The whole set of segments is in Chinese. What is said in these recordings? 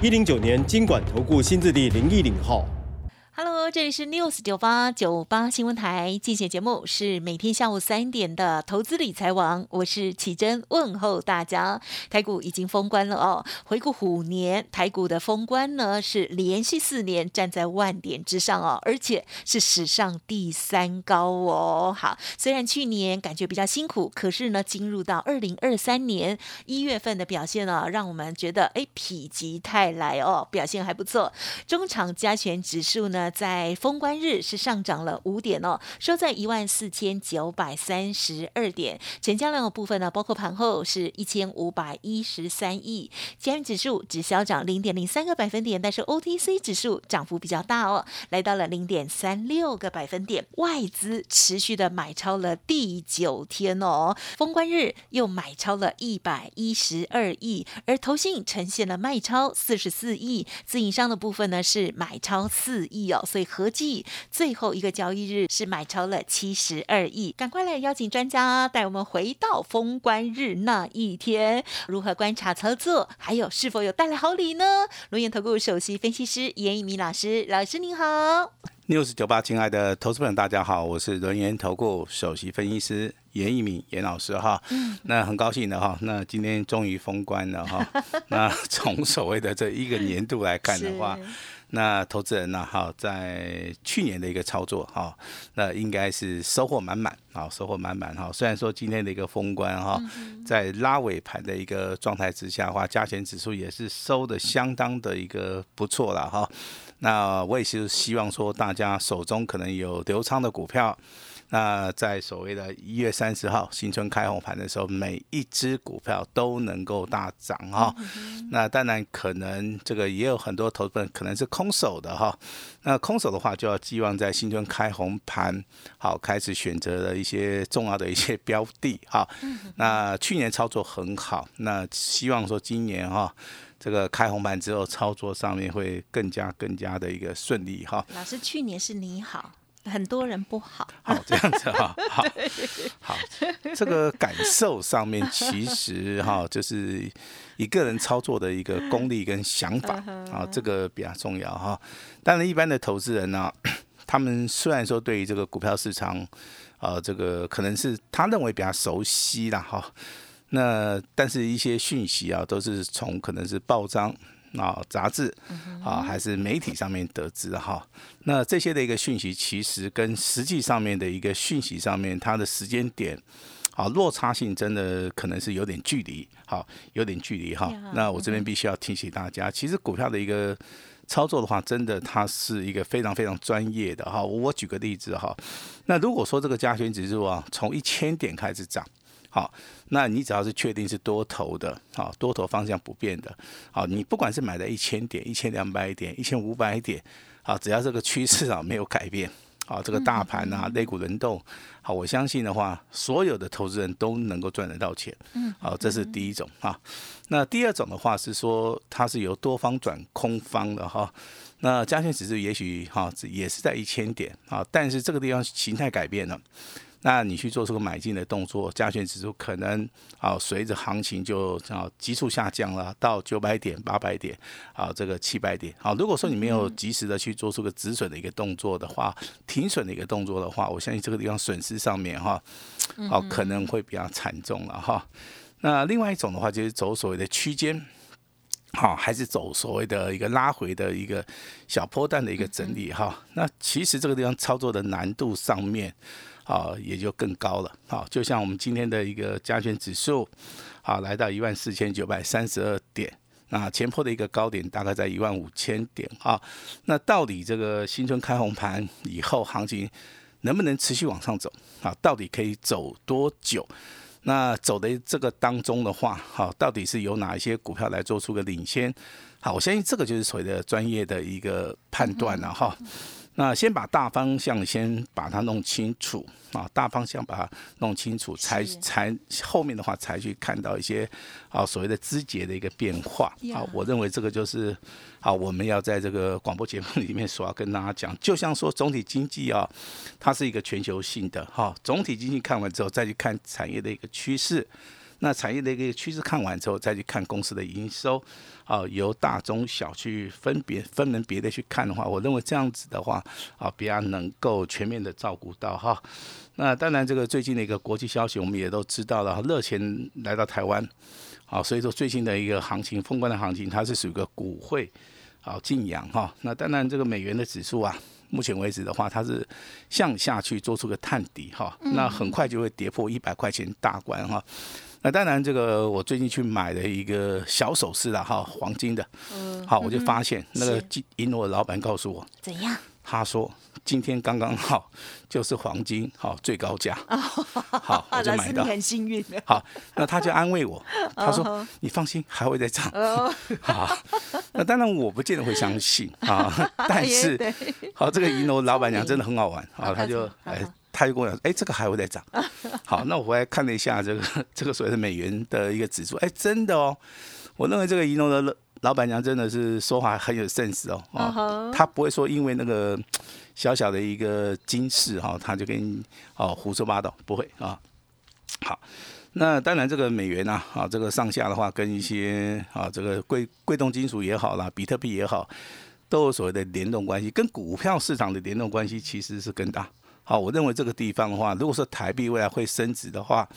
一零九年经管投顾新字第零一零号。这里是 News 九八九八新闻台，进行节目是每天下午三点的投资理财王，我是启珍，问候大家。台股已经封关了哦，回顾虎年台股的封关呢，是连续四年站在万点之上哦，而且是史上第三高哦。好，虽然去年感觉比较辛苦，可是呢，进入到二零二三年一月份的表现呢，让我们觉得哎，否极泰来哦，表现还不错。中场加权指数呢？在在封关日是上涨了五点哦，收在一万四千九百三十二点。成交量的部分呢，包括盘后是一千五百一十三亿。加元指数只小涨零点零三个百分点，但是 OTC 指数涨幅比较大哦，来到了零点三六个百分点。外资持续的买超了第九天哦，封关日又买超了一百一十二亿，而投信呈现了卖超四十四亿，自营商的部分呢是买超四亿哦。所以合计最后一个交易日是买超了七十二亿，赶快来邀请专家带我们回到封关日那一天，如何观察操作，还有是否有带来好礼呢？龙岩投顾首席分析师严一鸣老师，老师您好。news 九八，亲爱的投资朋友，大家好，我是轮研投顾首席分析师严一鸣严老师哈。那很高兴的哈，那今天终于封关了哈。那从所谓的这一个年度来看的话。那投资人呢？哈，在去年的一个操作哈，那应该是收获满满啊，收获满满哈。虽然说今天的一个封关哈，在拉尾盘的一个状态之下的话，加权指数也是收的相当的一个不错了哈。那我也是希望说，大家手中可能有流仓的股票。那在所谓的一月三十号新春开红盘的时候，每一只股票都能够大涨哈。那当然可能这个也有很多投资人可能是空手的哈。那空手的话，就要寄望在新春开红盘好开始选择的一些重要的一些标的哈。那去年操作很好，那希望说今年哈这个开红盘之后操作上面会更加更加的一个顺利哈。老师，去年是你好。很多人不好，好这样子哈，好，好，这个感受上面其实哈，就是一个人操作的一个功力跟想法啊，这个比较重要哈。当然，一般的投资人呢，他们虽然说对于这个股票市场啊，这个可能是他认为比较熟悉啦哈，那但是一些讯息啊，都是从可能是报章。啊，杂志啊，还是媒体上面得知哈。那这些的一个讯息，其实跟实际上面的一个讯息上面，它的时间点啊，落差性真的可能是有点距离，好，有点距离哈。那我这边必须要提醒大家，其实股票的一个操作的话，真的它是一个非常非常专业的哈。我举个例子哈，那如果说这个加权指数啊，从一千点开始涨。好，那你只要是确定是多头的，好，多头方向不变的，好，你不管是买在一千点、一千两百点、一千五百点，好，只要这个趋势啊没有改变，好，这个大盘啊、肋骨轮动，好，我相信的话，所有的投资人都能够赚得到钱，嗯，好，这是第一种啊。那第二种的话是说，它是由多方转空方的哈，那加权指数也许哈也是在一千点，啊，但是这个地方形态改变了。那你去做这个买进的动作，加权指数可能啊随着行情就啊急速下降了，到九百点、八百点，啊这个七百点。好，如果说你没有及时的去做出个止损的一个动作的话，停损的一个动作的话，我相信这个地方损失上面哈，哦可能会比较惨重了哈。那另外一种的话，就是走所谓的区间，好，还是走所谓的一个拉回的一个小波段的一个整理哈。那其实这个地方操作的难度上面。啊，也就更高了。好，就像我们今天的一个加权指数，好，来到一万四千九百三十二点，那前坡的一个高点大概在一万五千点。啊，那到底这个新春开红盘以后，行情能不能持续往上走？啊，到底可以走多久？那走的这个当中的话，好，到底是由哪一些股票来做出个领先？好，我相信这个就是所谓的专业的一个判断了哈。那先把大方向先把它弄清楚啊，大方向把它弄清楚，才才后面的话才去看到一些啊所谓的枝节的一个变化啊。我认为这个就是啊我们要在这个广播节目里面所要跟大家讲，就像说总体经济啊，它是一个全球性的哈，总体经济看完之后再去看产业的一个趋势。那产业的一个趋势看完之后，再去看公司的营收，啊，由大中小去分别分门别类去看的话，我认为这样子的话，啊，比较能够全面的照顾到哈。那当然，这个最近的一个国际消息，我们也都知道了，热钱来到台湾，啊，所以说最近的一个行情，封关的行情，它是属于一个股汇好晋阳哈。那当然，这个美元的指数啊，目前为止的话，它是向下去做出个探底哈，那很快就会跌破一百块钱大关哈。那当然，这个我最近去买了一个小首饰了哈，黄金的。嗯。好，我就发现那个金银楼的老板告诉我，怎样？他说今天刚刚好就是黄金好最高价。好，我就买到。很幸运。好，那他就安慰我，他说你放心，还会再涨。好，那当然我不见得会相信啊，但是好，这个银楼老板娘真的很好玩 啊，他就哎。他就跟我讲，哎，这个还会再涨。好，那我回来看了一下这个 这个所谓的美元的一个指数，哎，真的哦。我认为这个宜农的老板娘真的是说话很有 sense 哦，啊，他不会说因为那个 小小的一个金饰哈，他就跟哦胡说八道，不会啊。好，那当然这个美元呐，啊，这个上下的话，跟一些啊这个贵贵重金属也好啦，比特币也好，都有所谓的联动关系，跟股票市场的联动关系其实是更大。好，我认为这个地方的话，如果说台币未来会升值的话，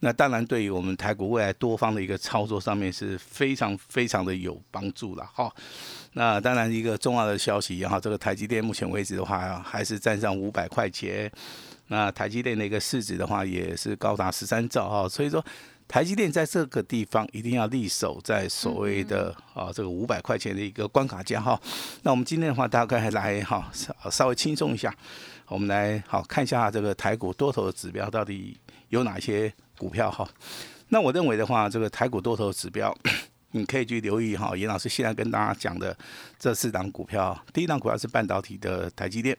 那当然对于我们台股未来多方的一个操作上面是非常非常的有帮助了。哈，那当然一个重要的消息，也好，这个台积电目前为止的话，还是站上五百块钱。那台积电的一个市值的话，也是高达十三兆哈，所以说台积电在这个地方一定要立守在所谓的啊这个五百块钱的一个关卡价哈。那我们今天的话，大概来哈稍稍微轻松一下。我们来好看一下这个台股多头的指标到底有哪些股票哈？那我认为的话，这个台股多头指标，你可以去留意哈。严老师现在跟大家讲的这四档股票，第一档股票是半导体的台积电。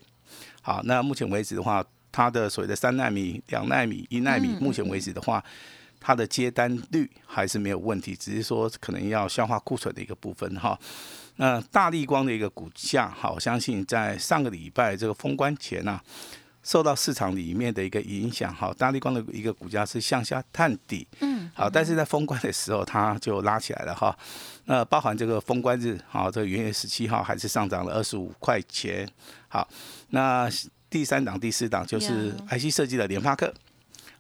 好，那目前为止的话，它的所谓的三纳米、两纳米、一纳米，目前为止的话，它的接单率还是没有问题，只是说可能要消化库存的一个部分哈。那大力光的一个股价，好，相信在上个礼拜这个封关前呐，受到市场里面的一个影响，哈，大力光的一个股价是向下探底，嗯，好，但是在封关的时候，它就拉起来了哈。那包含这个封关日，好，这个元月十七号还是上涨了二十五块钱。好，那第三档、第四档就是 IC 设计的联发科，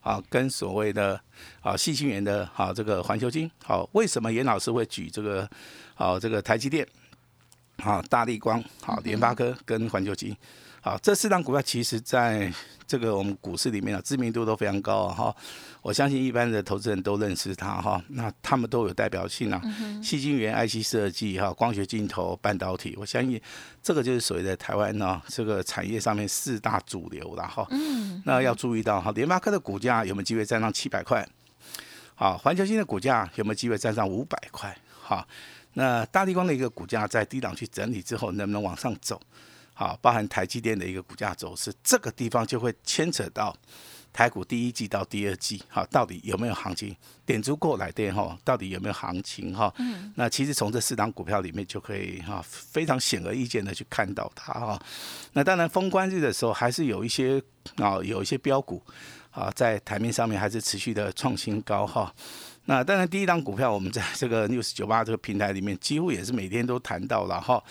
啊，跟所谓的啊细晶圆的啊这个环球金，好，为什么严老师会举这个啊这个台积电？好，大力光，好，联发科跟环球金，好，这四档股票其实在这个我们股市里面啊，知名度都非常高啊，哈，我相信一般的投资人都认识它哈，那他们都有代表性啊，细晶圆、IC 设计哈，光学镜头、半导体，我相信这个就是所谓的台湾呢这个产业上面四大主流了哈，嗯，那要注意到哈，联发科的股价有没有机会站上七百块？好，环球金的股价有没有机会站上五百块？好。那大地光的一个股价在低档去整理之后，能不能往上走？好，包含台积电的一个股价走势，这个地方就会牵扯到台股第一季到第二季，好，到底有没有行情？点足过来电哈，到底有没有行情哈？嗯。那其实从这四档股票里面就可以哈，非常显而易见的去看到它哈。那当然封关日的时候，还是有一些啊，有一些标股啊，在台面上面还是持续的创新高哈。那当然，第一档股票我们在这个 news 九八这个平台里面，几乎也是每天都谈到了哈。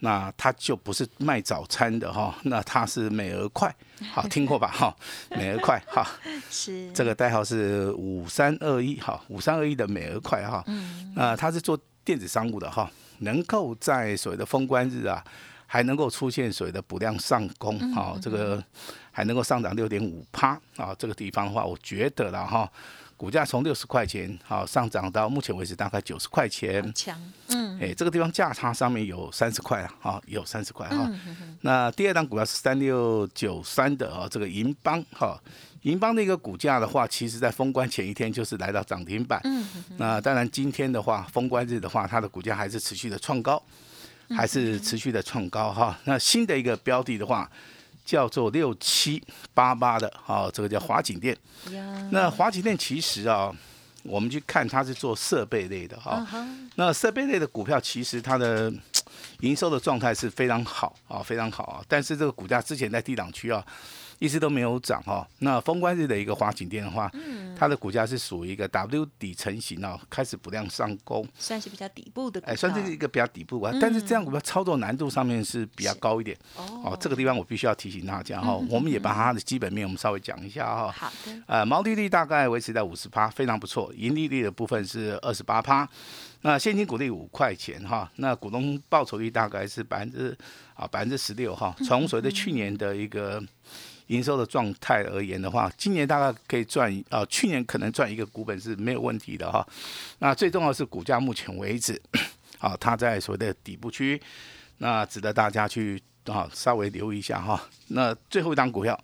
那它就不是卖早餐的哈，那它是美而快，好 听过吧哈？美而快哈，是这个代号是五三二一哈，五三二一的美而快哈。嗯。那它是做电子商务的哈，能够在所谓的封关日啊，还能够出现所谓的补量上攻啊，这个还能够上涨六点五趴啊，这个地方的话，我觉得了哈。股价从六十块钱好上涨到目前为止大概九十块钱，强，嗯，哎，这个地方价差上面有三十块啊，哈，有三十块哈。嗯那第二档股票是三六九三的啊，这个银邦哈，银邦的一个股价的话，其实在封关前一天就是来到涨停板。嗯那当然今天的话，封关日的话，它的股价还是持续的创高，还是持续的创高哈。那新的一个标的的话，叫做六七八八的，啊，这个叫华景店。那华景店其实啊，我们去看它是做设备类的哈。那设备类的股票，其实它的 营收的状态是非常好啊，非常好啊。但是这个股价之前在低档区啊，一直都没有涨哈。那封关日的一个华景店的话，它的股价是属于一个 W 底成型哦，开始不量上攻，算是比较底部的，哎，算是一个比较底部啊。但是这样股票操作难度上面是比较高一点哦。这个地方我必须要提醒大家哈，我们也把它的基本面我们稍微讲一下哈。好的，呃，毛利率大概维持在五十趴，非常不错。盈利率的部分是二十八趴，那现金股利五块钱哈，那股东报酬率大概是百分之啊百分之十六哈。从所谓的去年的一个营收的状态而言的话，今年大概可以赚啊，去年可能赚一个股本是没有问题的哈。那最重要的是股价目前为止 啊，它在所谓的底部区，那值得大家去啊稍微留意一下哈。那最后一档股票。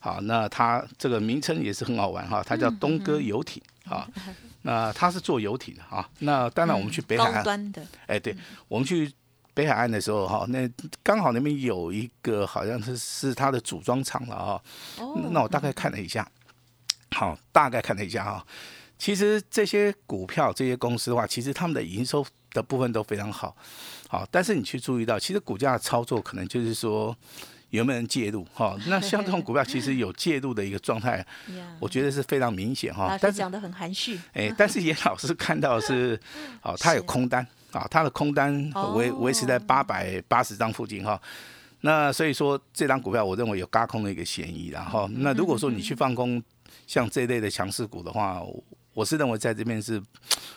好，那它这个名称也是很好玩哈，它叫东哥游艇啊。那它是做游艇的啊。那当然我们去北海高岸，端的，哎，对，我们去北海岸的时候哈，那刚好那边有一个好像是是它的组装厂了啊。哦，那我大概看了一下，好，大概看了一下哈。其实这些股票、这些公司的话，其实他们的营收的部分都非常好，好，但是你去注意到，其实股价的操作可能就是说有没有人介入哈。那像这种股票，其实有介入的一个状态，我觉得是非常明显哈但是讲的很含蓄，哎，但是严老师看到的是，哦，他有空单啊，它的空单维维持在哦八百八十张附近哈。那所以说这张股票，我认为有嘎空的一个嫌疑，然后那如果说你去放空像这一类的强势股的话，我我是认为在这边是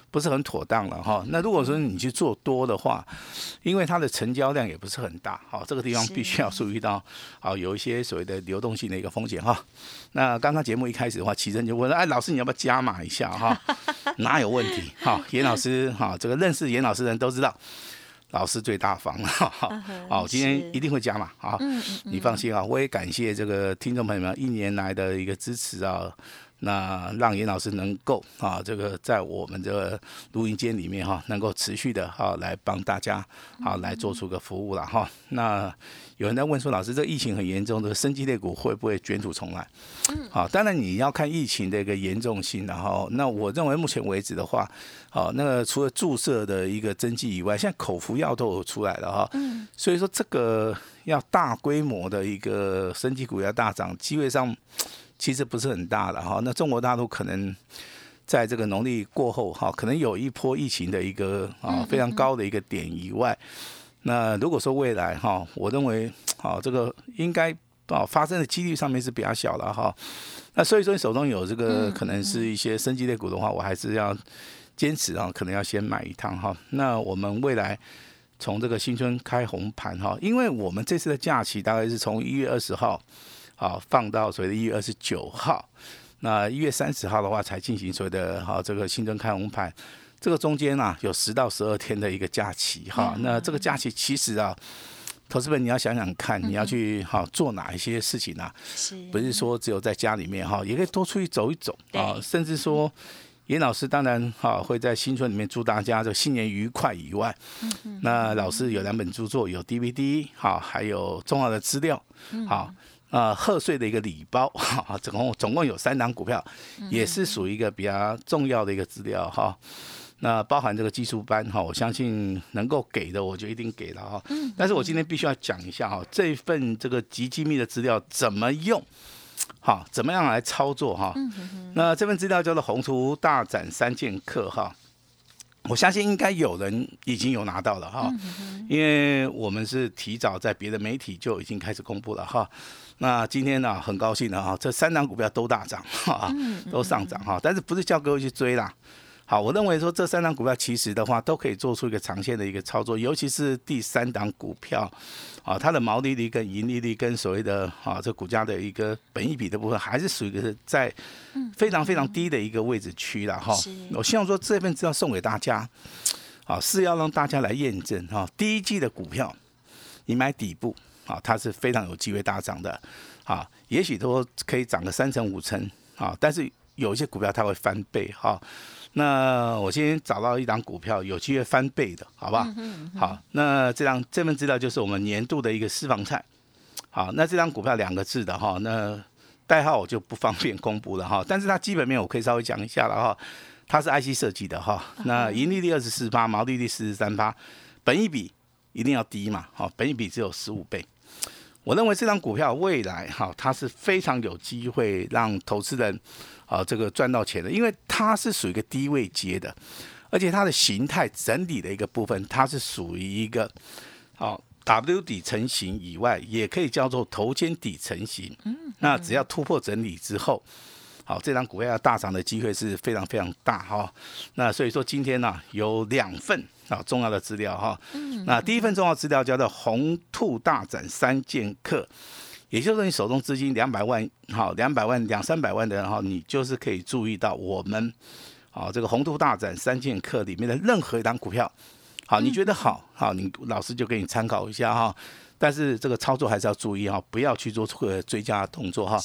不是很妥当了哈。那如果说你去做多的话，因为它的成交量也不是很大，好，这个地方必须要注意到，好有一些所谓的流动性的一个风险哈。那刚刚节目一开始的话，奇珍就问了，哎，老师你要不要加码一下哈？哪有问题？哈，严老师哈，这个认识严老师的人都知道，老师最大方了哈。嗯哼好，今天一定会加码啊，嗯嗯你放心啊，我也感谢这个听众朋友们一年来的一个支持啊。那让严老师能够啊，这个在我们这个录音间里面哈、能够持续的哈、来帮大家啊来做出个服务了哈、那有人在问说，老师，这个疫情很严重，这个生机类股会不会卷土重来？嗯。好，当然你要看疫情的一个严重性，然后那我认为目前为止的话，好，那个除了注射的一个针剂以外，现在口服药都有出来了哈，嗯，所以说这个要大规模的一个生机股要大涨，机会上其实不是很大的哈。那中国大陆可能在这个农历过后哈，可能有一波疫情的一个啊非常高的一个点以外，那如果说未来哈，我认为啊这个应该啊发生的几率上面是比较小了哈。那所以说你手中有这个可能是一些升级类股的话，我还是要坚持啊，可能要先买一趟哈。那我们未来。从这个新春开红盘哈，因为我们这次的假期大概是从一月二十号，好放到所谓的一月二十九号，那一月三十号的话才进行所谓的哈这个新春开红盘，这个中间啊有十到十二天的一个假期哈，那这个假期其实啊，投资本你要想想看，你要去哈做哪一些事情啊，是。不是说只有在家里面哈，也可以多出去走一走啊，甚至说。严老师当然哈会在新春里面祝大家这新年愉快以外，那老师有两本著作，有 DVD 哈，还有重要的资料好，啊贺岁的一个礼包 哈，总共总共有三档股票，也是属于一个比较重要的一个资料哈。那包含这个技术班哈，我相信能够给的我就一定给了哈。但是我今天必须要讲一下哈，这一份这个极机密的资料怎么用。好，怎么样来操作哈？那这份资料叫做《宏图大展三剑客》哈，我相信应该有人已经有拿到了哈，因为我们是提早在别的媒体就已经开始公布了哈。那今天呢，很高兴的哈，这三档股票都大涨 哈，都上涨哈，但是不是叫各位去追啦？好，我认为说这三档股票其实的话都可以做出一个长线的一个操作，尤其是第三档股票，啊，它的毛利率跟盈利率跟所谓的啊这股价的一个本益比的部分，还是属于在非常非常低的一个位置区了哈。我希望说这份资料送给大家。啊是要让大家来验证哈，第一季的股票你买底部啊，它是非常有机会大涨的，啊，也许都可以涨个三成五成啊，但是有一些股票它会翻倍哈。那我今天找到一档股票有机会翻倍的，好不好？好，那这张这份资料就是我们年度的一个私房菜。好，那这张股票两个字的哈，那代号我就不方便公布了哈，但是它基本面我可以稍微讲一下了哈。它是 IC 设计的哈，那盈利率二十四八，毛利率四十三八，本一比一定要低嘛，好，本益比只有十五倍。我认为这张股票未来哈，它是非常有机会让投资人。啊，这个赚到钱的，因为它是属于一个低位接的，而且它的形态整理的一个部分，它是属于一个好 W 底成型以外，也可以叫做头肩底成型。嗯，那只要突破整理之后，好，这张股票要大涨的机会是非常非常大哈。那所以说今天呢，有两份啊重要的资料哈。嗯，那第一份重要资料叫做红兔大展三剑客。也就是说，你手中资金两百万，好，两百万、两三百万的人哈，你就是可以注意到我们，好，这个红兔大展三剑客里面的任何一档股票，好，你觉得好，好，你老师就给你参考一下哈。但是这个操作还是要注意哈，不要去做个追加动作哈。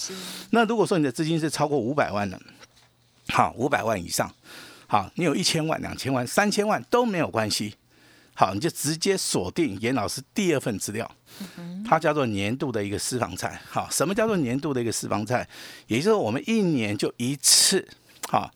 那如果说你的资金是超过五百万的，好，五百万以上，好，你有一千万、两千万、三千万都没有关系。好，你就直接锁定严老师第二份资料，它叫做年度的一个私房菜。好，什么叫做年度的一个私房菜？也就是说，我们一年就一次，好，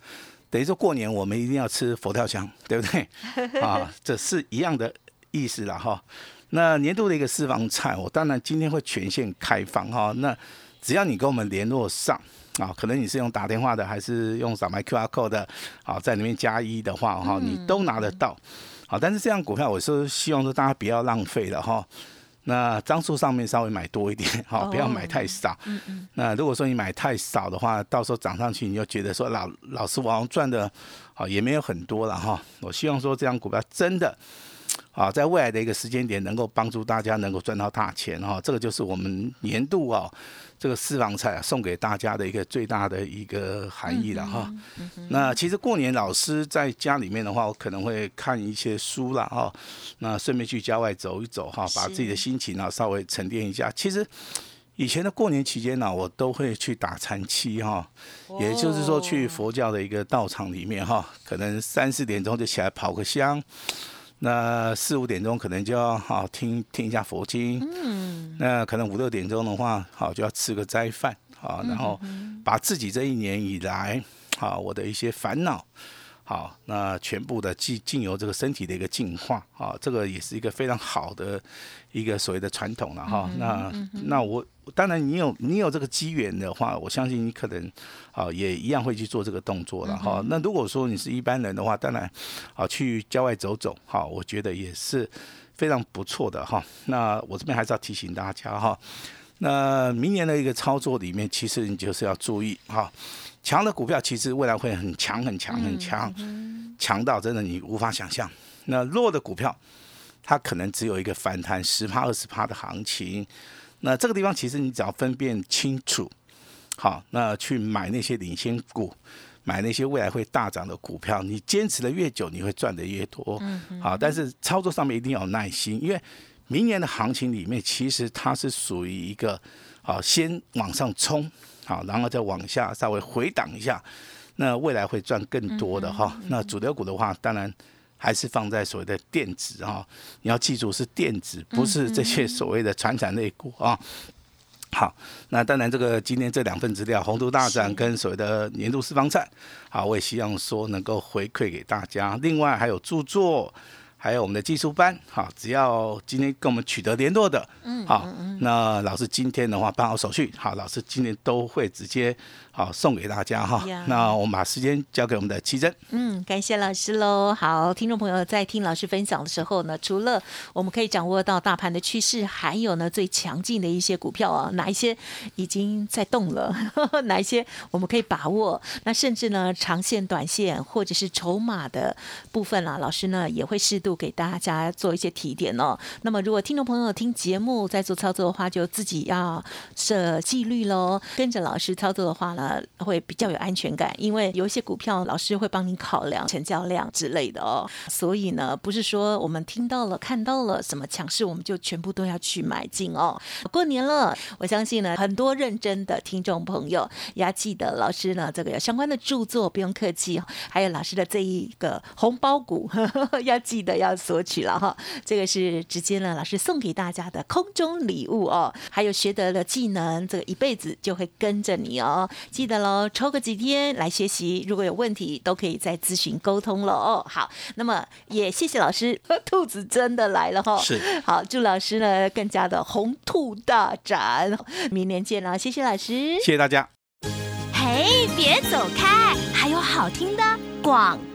等于说过年我们一定要吃佛跳墙，对不对？啊，这是一样的意思了哈。那年度的一个私房菜，我当然今天会全线开放哈。那只要你跟我们联络上啊，可能你是用打电话的，还是用扫描 QR code 的，好，在里面加一的话哈，你都拿得到。好，但是这样股票我是希望说大家不要浪费了哈。那张数上面稍微买多一点，好，不要买太少。嗯嗯。那如果说你买太少的话，到时候涨上去你就觉得说老老师王赚的，好也没有很多了哈。我希望说这张股票真的，啊，在未来的一个时间点能够帮助大家能够赚到大钱哈。这个就是我们年度啊。这个私房菜啊，送给大家的一个最大的一个含义了哈。那其实过年老师在家里面的话，我可能会看一些书了哈。那顺便去郊外走一走哈，把自己的心情啊稍微沉淀一下。其实以前的过年期间呢，我都会去打禅七哈，也就是说去佛教的一个道场里面哈，可能三四点钟就起来跑个香。那四五点钟可能就要好听听一下佛经，嗯，那可能五六点钟的话，好就要吃个斋饭，好，然后把自己这一年以来，好我的一些烦恼。好，那全部的进进由这个身体的一个净化啊，这个也是一个非常好的一个所谓的传统了哈。那那我当然你有你有这个机缘的话，我相信你可能啊也一样会去做这个动作了哈。那如果说你是一般人的话，当然啊去郊外走走哈，我觉得也是非常不错的哈。那我这边还是要提醒大家哈，那明年的一个操作里面，其实你就是要注意哈。强的股票其实未来会很强很强很强，强到真的你无法想象。那弱的股票，它可能只有一个反弹十趴二十趴的行情。那这个地方其实你只要分辨清楚，好，那去买那些领先股，买那些未来会大涨的股票，你坚持的越久，你会赚的越多。好，但是操作上面一定要有耐心，因为明年的行情里面，其实它是属于一个好先往上冲。好，然后再往下稍微回档一下，那未来会赚更多的哈。那主流股的话，当然还是放在所谓的电子哈。你要记住是电子，不是这些所谓的传产类股啊。好，那当然这个今天这两份资料，宏都大展跟所谓的年度私房菜，好，我也希望说能够回馈给大家。另外还有著作。还有我们的技术班，好，只要今天跟我们取得联络的，嗯，好，那老师今天的话办好手续，好，老师今天都会直接。好，送给大家哈。那我们把时间交给我们的奇珍。嗯，感谢老师喽。好，听众朋友在听老师分享的时候呢，除了我们可以掌握到大盘的趋势，还有呢最强劲的一些股票啊，哪一些已经在动了，哪一些我们可以把握？那甚至呢长线、短线或者是筹码的部分啦，老师呢也会适。度给大家做一些提点哦。那么如果听众朋友听节目在做操作的话，就自己要设纪律喽。跟着老师操作的话呢，呃会比较有安全感，因为有一些股票老师会帮你考量成交量之类的哦。所以呢，不是说我们听到了、看到了什么强势，我们就全部都要去买进哦。过年了，我相信呢，很多认真的听众朋友要记得老师呢这个有相关的著作，不用客气。还有老师的这一个红包股，要记得要索取了哈。这个是直接呢，老师送给大家的空中礼物哦。还有学得的技能，这个一辈子就会跟着你哦。记得喽，抽个几天来学习，如果有问题都可以再咨询沟通了哦。好，那么也谢谢老师，兔子真的来了哈。是，好，祝老师呢更加的红兔大展，明年见了，谢谢老师，谢谢大家。嘿，别走开，还有好听的广告。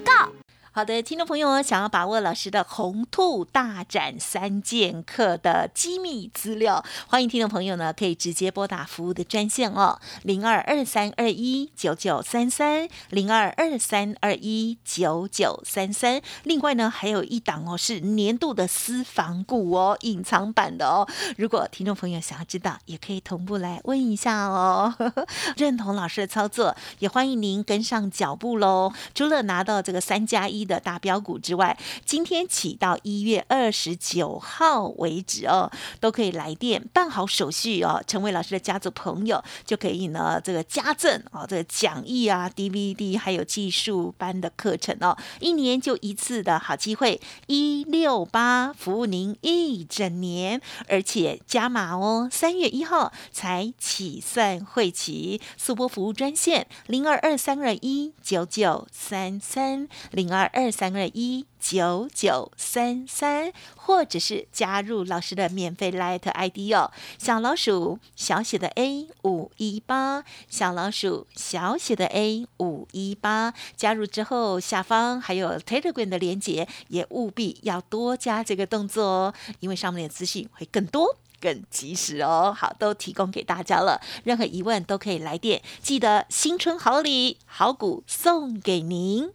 好的，听众朋友，想要把握老师的红兔大展三剑客的机密资料，欢迎听众朋友呢可以直接拨打服务的专线哦，零二二三二一九九三三，零二二三二一九九三三。另外呢，还有一档哦，是年度的私房股哦，隐藏版的哦。如果听众朋友想要知道，也可以同步来问一下哦。认同老师的操作，也欢迎您跟上脚步喽。除了拿到这个三加一的大标股之外，今天起到一月二十九号为止哦，都可以来电办好手续哦，成为老师的家族朋友，就可以呢这个加赠哦，这个讲义啊、DVD 还有技术班的课程哦，一年就一次的好机会，一六八服务您一整年，而且加码哦，三月一号才起算会期，速播服务专线零二二三二一九九三三零二。二三二一九九三三，或者是加入老师的免费 Light ID 哦，小老鼠小写的 A 五一八，小老鼠小写的 A 五一八，加入之后下方还有 Telegram 的连接，也务必要多加这个动作哦，因为上面的资讯会更多、更及时哦。好，都提供给大家了，任何疑问都可以来电，记得新春好礼好股送给您。